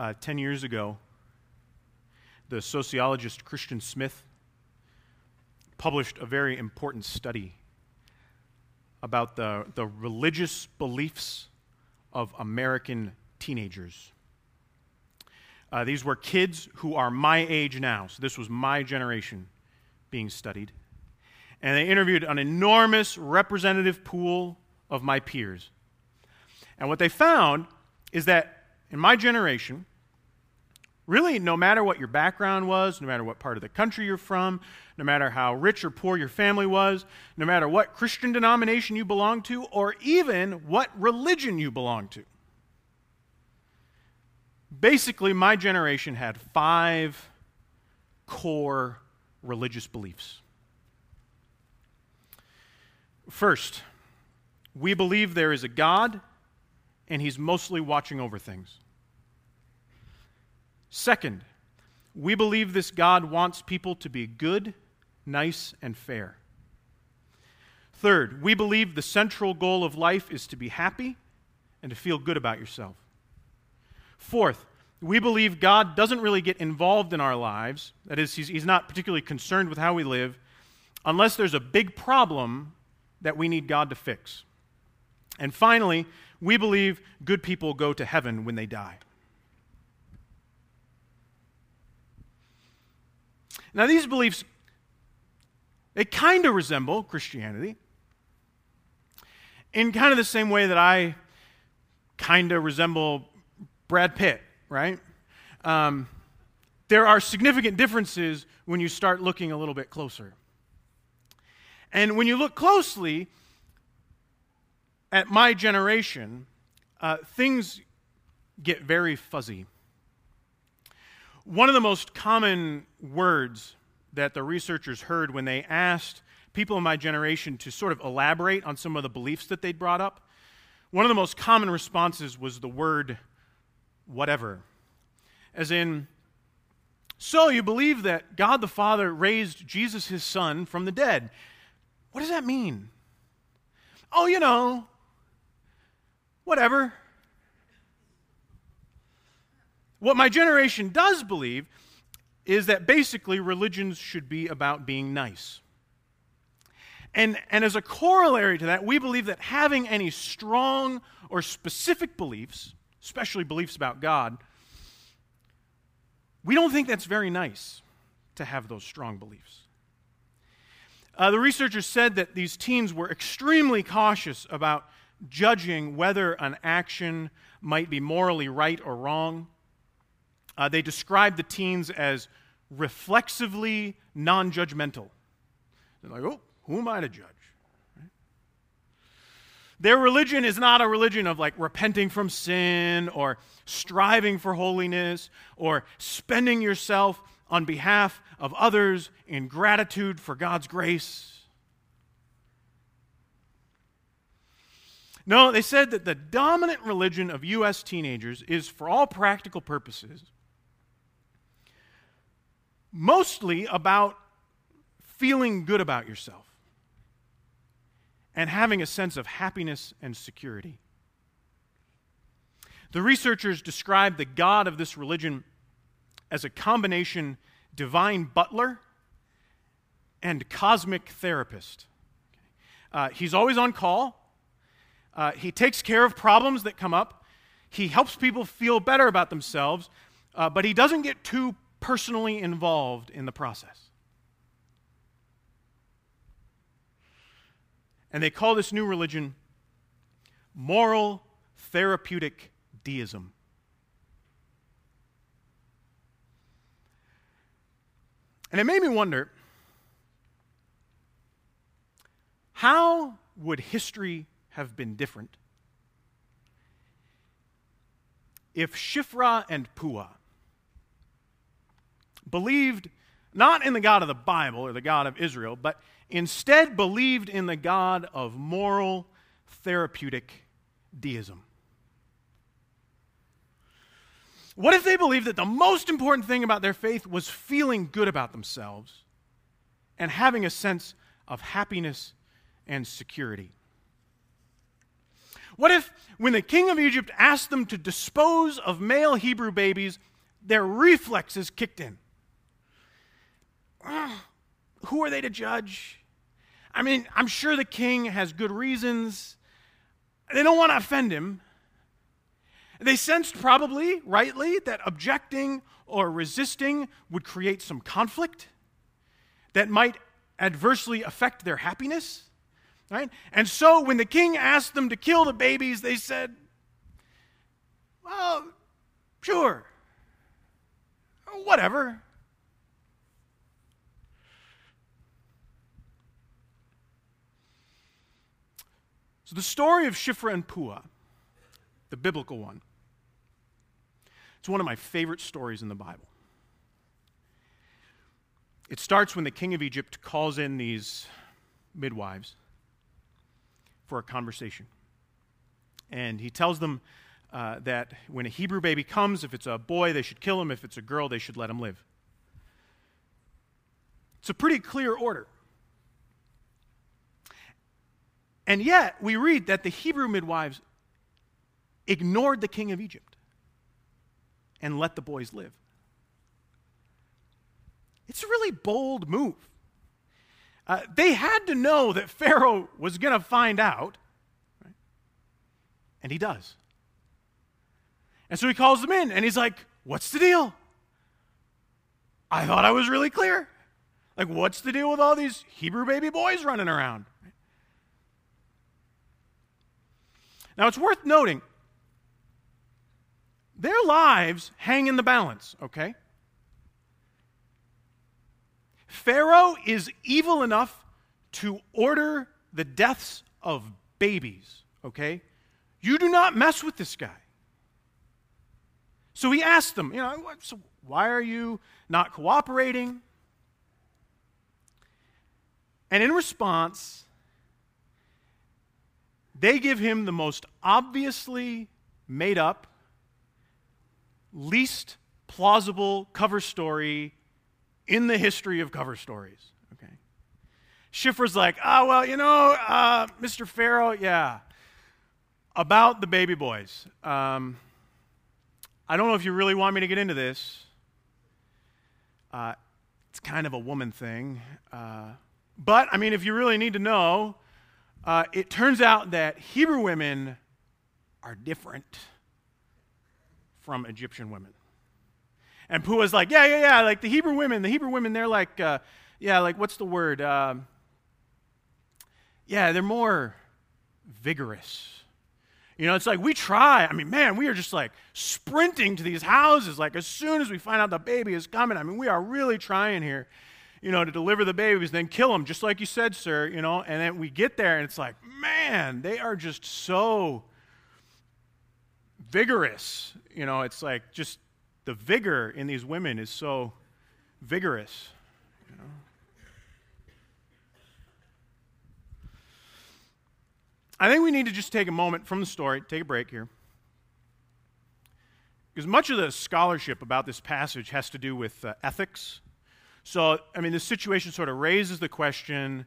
uh, 10 years ago, the sociologist Christian Smith published a very important study about the, the religious beliefs of American teenagers. Uh, these were kids who are my age now, so this was my generation being studied. And they interviewed an enormous representative pool of my peers. And what they found is that in my generation, really, no matter what your background was, no matter what part of the country you're from, no matter how rich or poor your family was, no matter what Christian denomination you belonged to, or even what religion you belonged to, basically, my generation had five core religious beliefs. First, we believe there is a God and he's mostly watching over things. Second, we believe this God wants people to be good, nice, and fair. Third, we believe the central goal of life is to be happy and to feel good about yourself. Fourth, we believe God doesn't really get involved in our lives. That is, he's, he's not particularly concerned with how we live unless there's a big problem that we need God to fix. And finally, we believe good people go to heaven when they die. Now, these beliefs, they kind of resemble Christianity in kind of the same way that I kind of resemble Brad Pitt, right? Um, there are significant differences when you start looking a little bit closer. And when you look closely at my generation, uh, things get very fuzzy. One of the most common words that the researchers heard when they asked people in my generation to sort of elaborate on some of the beliefs that they'd brought up, one of the most common responses was the word whatever. As in, so you believe that God the Father raised Jesus, his son, from the dead. What does that mean? Oh, you know, whatever. What my generation does believe is that basically religions should be about being nice. And, and as a corollary to that, we believe that having any strong or specific beliefs, especially beliefs about God, we don't think that's very nice to have those strong beliefs. Uh, the researchers said that these teens were extremely cautious about judging whether an action might be morally right or wrong. Uh, they describe the teens as reflexively non judgmental. They're like, oh, who am I to judge? Their religion is not a religion of like repenting from sin or striving for holiness or spending yourself on behalf of others in gratitude for God's grace. No, they said that the dominant religion of U.S. teenagers is, for all practical purposes, mostly about feeling good about yourself and having a sense of happiness and security. The researchers describe the God of this religion as a combination divine butler and cosmic therapist. Uh, he's always on call. Uh, he takes care of problems that come up. He helps people feel better about themselves, uh, but he doesn't get too personally involved in the process. And they call this new religion moral therapeutic deism. And it made me wonder how would history have been different if Shifra and Puah believed not in the God of the Bible or the God of Israel, but instead believed in the God of moral therapeutic deism? What if they believed that the most important thing about their faith was feeling good about themselves and having a sense of happiness and security? What if, when the king of Egypt asked them to dispose of male Hebrew babies, their reflexes kicked in? Who are they to judge? I mean, I'm sure the king has good reasons. They don't want to offend him. They sensed probably, rightly, that objecting or resisting would create some conflict that might adversely affect their happiness. Right? And so when the king asked them to kill the babies, they said, Well, sure. Whatever. So the story of Shifra and Puah, the biblical one, it's one of my favorite stories in the Bible. It starts when the king of Egypt calls in these midwives for a conversation. And he tells them uh, that when a Hebrew baby comes, if it's a boy, they should kill him. If it's a girl, they should let him live. It's a pretty clear order. And yet, we read that the Hebrew midwives ignored the king of Egypt and let the boys live. It's a really bold move. Uh, they had to know that Pharaoh was going to find out, right? and he does. And so he calls them in, and he's like, What's the deal? I thought I was really clear. Like, what's the deal with all these Hebrew baby boys running around? Now, it's worth noting their lives hang in the balance, okay? Pharaoh is evil enough to order the deaths of babies, okay? You do not mess with this guy. So he asked them, you know, so why are you not cooperating? And in response, they give him the most obviously made up, least plausible cover story in the history of cover stories. Okay. Shifra's like, oh, well, you know, uh, Mr. Pharaoh, yeah, about the baby boys. Um, I don't know if you really want me to get into this. Uh, it's kind of a woman thing. Uh, but, I mean, if you really need to know, uh, it turns out that Hebrew women are different from Egyptian women. And Puah's like, yeah, yeah, yeah, like the Hebrew women, the Hebrew women, they're like, uh, yeah, like what's the word? Um, yeah, they're more vigorous. You know, it's like we try. I mean, man, we are just like sprinting to these houses. Like as soon as we find out the baby is coming, I mean, we are really trying here, you know, to deliver the babies, then kill them, just like you said, sir. You know, and then we get there, and it's like, man, they are just so vigorous. You know, it's like just the vigor in these women is so vigorous. You know? I think we need to just take a moment from the story, take a break here. Because much of the scholarship about this passage has to do with uh, ethics. So, I mean, this situation sort of raises the question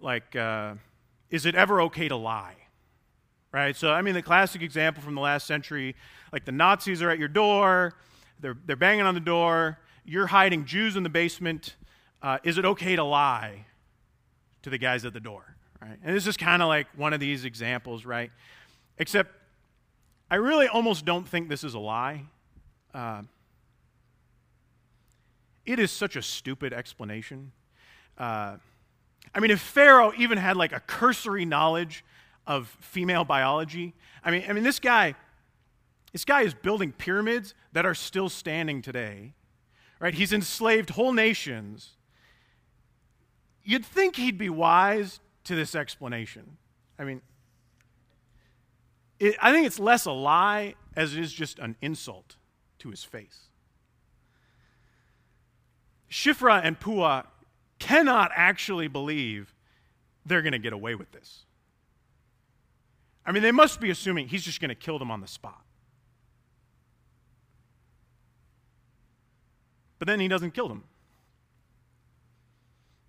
like, uh, is it ever okay to lie? right? So, I mean, the classic example from the last century like the Nazis are at your door, they're, they're banging on the door, you're hiding Jews in the basement. Uh, is it okay to lie to the guys at the door, right? And this is kind of like one of these examples, right? Except I really almost don't think this is a lie. Uh, it is such a stupid explanation. Uh, I mean, if Pharaoh even had like a cursory knowledge of female biology. I mean, I mean, this guy, this guy is building pyramids that are still standing today. Right? He's enslaved whole nations. You'd think he'd be wise to this explanation. I mean, it, I think it's less a lie as it is just an insult to his face. Shifra and Puah cannot actually believe they're going to get away with this. I mean, they must be assuming he's just going to kill them on the spot. But then he doesn't kill them.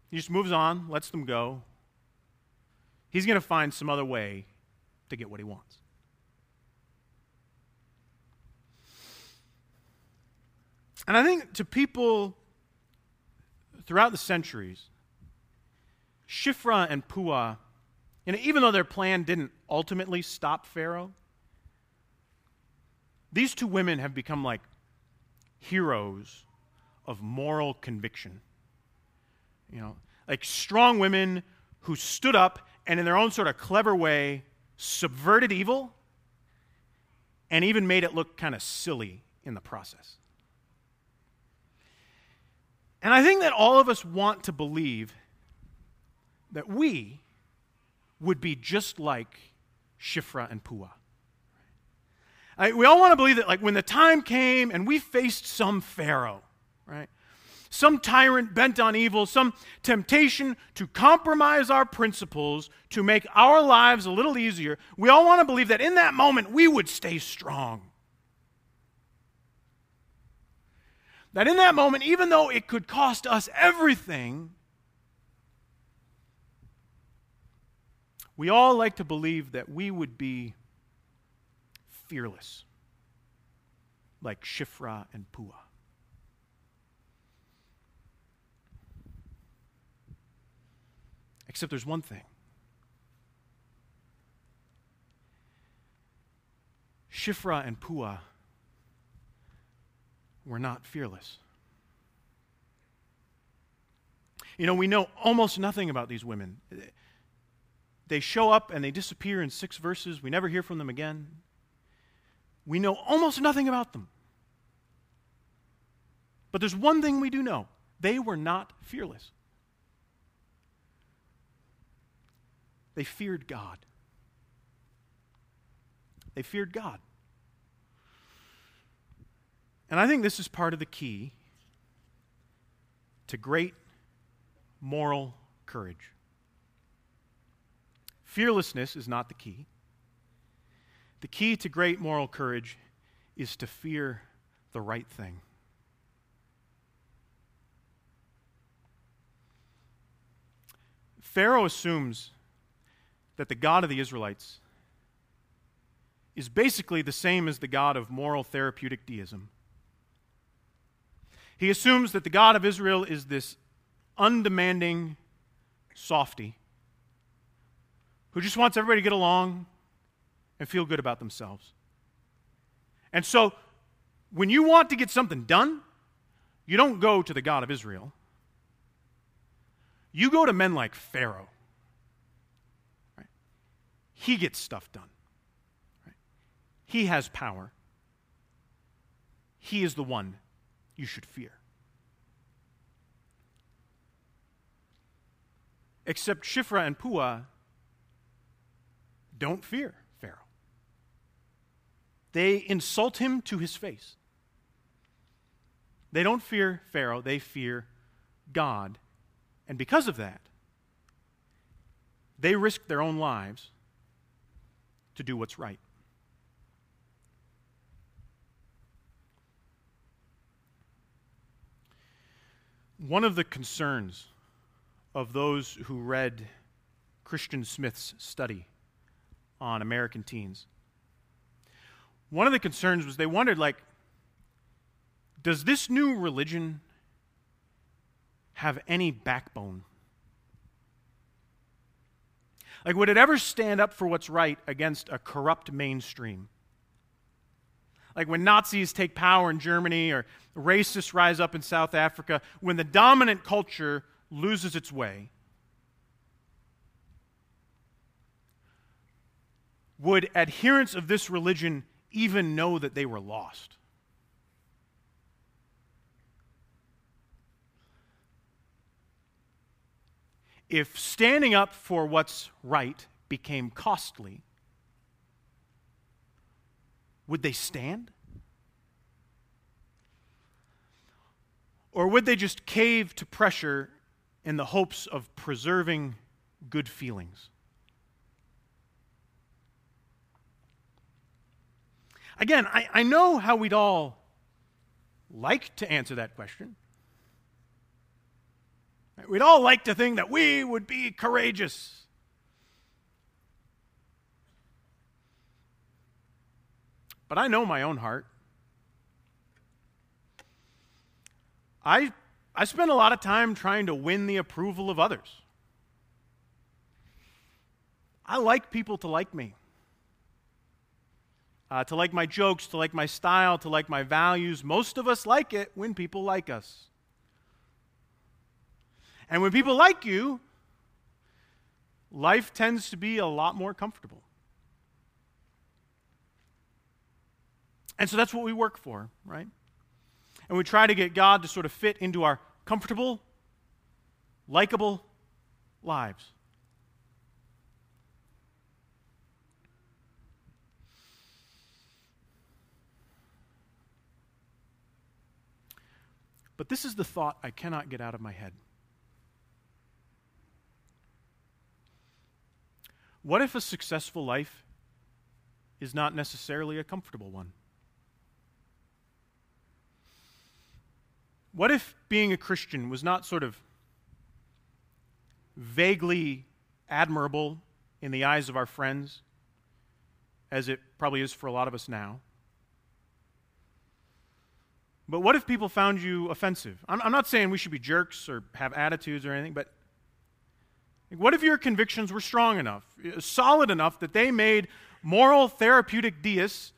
He just moves on, lets them go. He's going to find some other way to get what he wants. And I think to people throughout the centuries, Shifra and Puah, know, even though their plan didn't ultimately stop Pharaoh, these two women have become like heroes of moral conviction. You know, like strong women who stood up and, in their own sort of clever way, subverted evil and even made it look kind of silly in the process. And I think that all of us want to believe that we would be just like Shifra and Puah. I, we all want to believe that, like, when the time came and we faced some Pharaoh, right? Some tyrant bent on evil, some temptation to compromise our principles to make our lives a little easier, we all want to believe that in that moment we would stay strong. That in that moment, even though it could cost us everything, we all like to believe that we would be fearless, like Shifra and Puah. Except there's one thing. Shifra and Puah were not fearless. You know, we know almost nothing about these women. They show up and they disappear in six verses. We never hear from them again. We know almost nothing about them. But there's one thing we do know they were not fearless. They feared God. They feared God. And I think this is part of the key to great moral courage. Fearlessness is not the key. The key to great moral courage is to fear the right thing. Pharaoh assumes that the God of the Israelites is basically the same as the God of moral therapeutic deism. He assumes that the God of Israel is this undemanding softy who just wants everybody to get along and feel good about themselves. And so, when you want to get something done, you don't go to the God of Israel. You go to men like Pharaoh. Right? He gets stuff done. Right? He has power. He is the one you should fear. Except Shifra and Puah don't fear Pharaoh. They insult him to his face. They don't fear Pharaoh, they fear God. And because of that, they risk their own lives to do what's right. One of the concerns of those who read Christian Smith's study on American teens, one of the concerns was they wondered, like, does this new religion have any backbone? Like, would it ever stand up for what's right against a corrupt mainstream? Like when Nazis take power in Germany or racists rise up in South Africa, when the dominant culture loses its way, would adherents of this religion even know that they were lost? If standing up for what's right became costly, would they stand? Or would they just cave to pressure in the hopes of preserving good feelings? Again, I, I know how we'd all like to answer that question. We'd all like to think that we would be courageous But I know my own heart. I, I spend a lot of time trying to win the approval of others. I like people to like me, uh, to like my jokes, to like my style, to like my values. Most of us like it when people like us. And when people like you, life tends to be a lot more comfortable. And so that's what we work for, right? And we try to get God to sort of fit into our comfortable, likable lives. But this is the thought I cannot get out of my head. What if a successful life is not necessarily a comfortable one? What if being a Christian was not sort of vaguely admirable in the eyes of our friends, as it probably is for a lot of us now? But what if people found you offensive? I'm, I'm not saying we should be jerks or have attitudes or anything, but what if your convictions were strong enough, uh, solid enough that they made moral therapeutic deists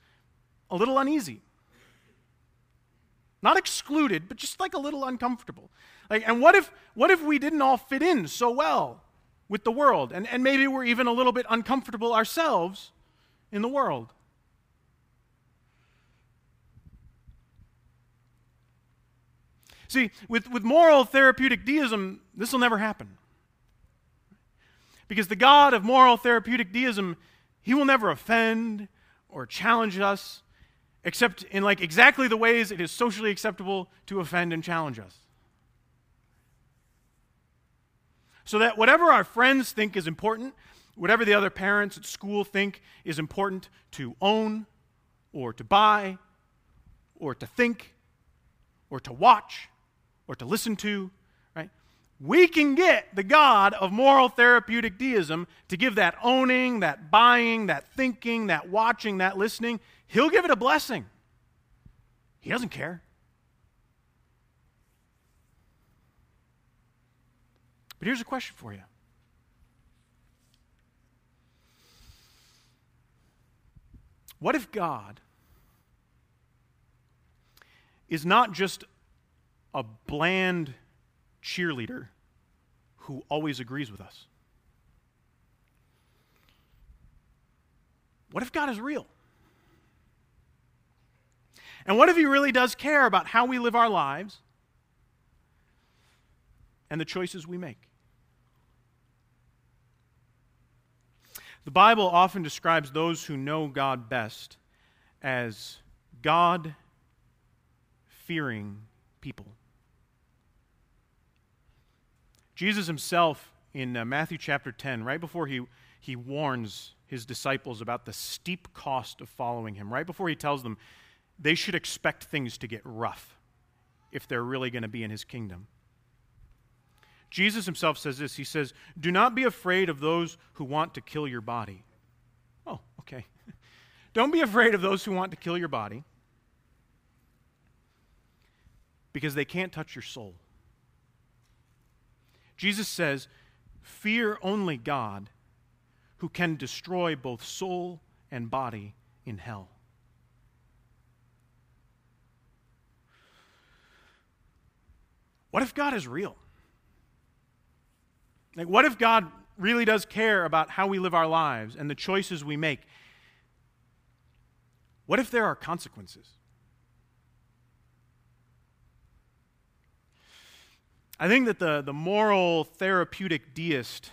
a little uneasy? Not excluded, but just like a little uncomfortable. Like, and what if, what if we didn't all fit in so well with the world? And, and maybe we're even a little bit uncomfortable ourselves in the world. See, with, with moral therapeutic deism, this will never happen. Because the God of moral therapeutic deism, he will never offend or challenge us, except in like exactly the ways it is socially acceptable to offend and challenge us. So that whatever our friends think is important, whatever the other parents at school think is important to own or to buy or to think or to watch, or to listen to, right? We can get the God of moral therapeutic deism to give that owning, that buying, that thinking, that watching, that listening. He'll give it a blessing. He doesn't care. But here's a question for you. What if God is not just a bland cheerleader who always agrees with us? What if God is real? And what if He really does care about how we live our lives and the choices we make? The Bible often describes those who know God best as God fearing people. Jesus himself in uh, Matthew chapter 10, right before he, he warns his disciples about the steep cost of following him, right before he tells them they should expect things to get rough if they're really going to be in his kingdom. Jesus himself says this He says, Do not be afraid of those who want to kill your body. Oh, okay. Don't be afraid of those who want to kill your body because they can't touch your soul. Jesus says, Fear only God who can destroy both soul and body in hell. What if God is real? Like, what if God really does care about how we live our lives and the choices we make? What if there are consequences? I think that the, the moral therapeutic deist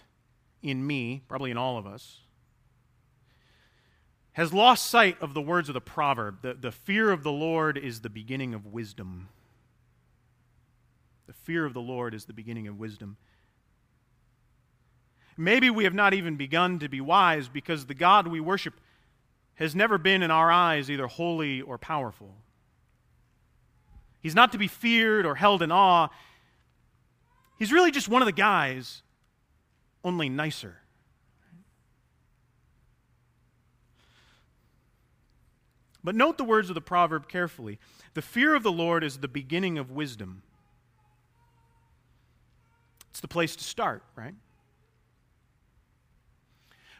in me, probably in all of us, has lost sight of the words of the proverb the, the fear of the Lord is the beginning of wisdom. The fear of the Lord is the beginning of wisdom. Maybe we have not even begun to be wise because the God we worship has never been in our eyes either holy or powerful. He's not to be feared or held in awe. He's really just one of the guys, only nicer. But note the words of the proverb carefully. The fear of the Lord is the beginning of wisdom, the place to start, right?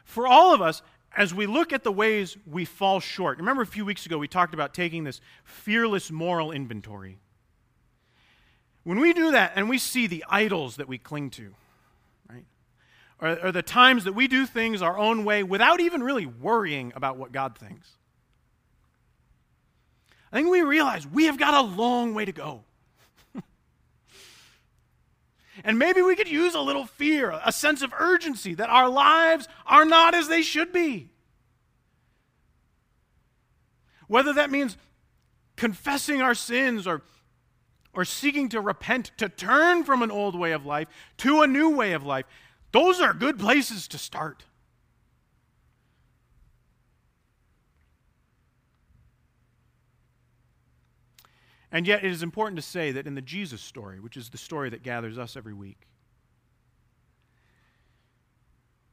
For all of us, as we look at the ways we fall short, remember a few weeks ago we talked about taking this fearless moral inventory. When we do that and we see the idols that we cling to, right, or, or the times that we do things our own way without even really worrying about what God thinks, I think we realize we have got a long way to go. And maybe we could use a little fear, a sense of urgency that our lives are not as they should be. Whether that means confessing our sins or, or seeking to repent, to turn from an old way of life to a new way of life, those are good places to start. And yet, it is important to say that in the Jesus story, which is the story that gathers us every week,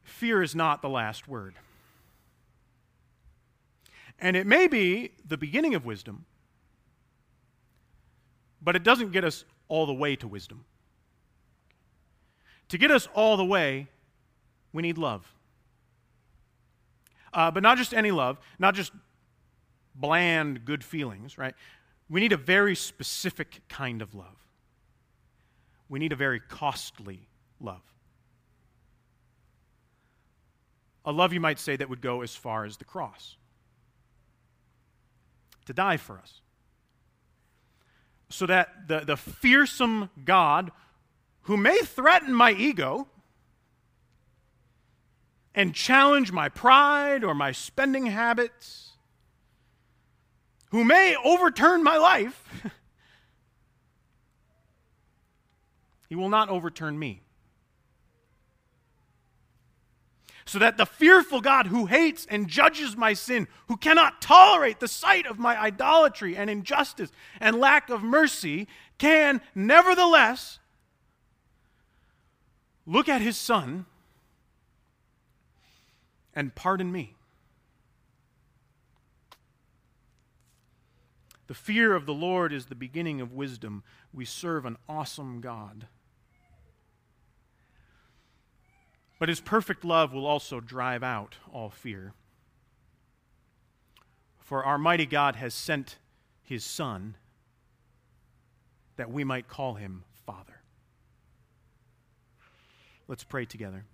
fear is not the last word. And it may be the beginning of wisdom, but it doesn't get us all the way to wisdom. To get us all the way, we need love. Uh, but not just any love, not just bland, good feelings, right? We need a very specific kind of love. We need a very costly love. A love, you might say, that would go as far as the cross to die for us. So that the, the fearsome God, who may threaten my ego and challenge my pride or my spending habits, who may overturn my life, he will not overturn me. So that the fearful God who hates and judges my sin, who cannot tolerate the sight of my idolatry and injustice and lack of mercy, can nevertheless look at his son and pardon me. The fear of the Lord is the beginning of wisdom. We serve an awesome God. But his perfect love will also drive out all fear. For our mighty God has sent his Son that we might call him Father. Let's pray together.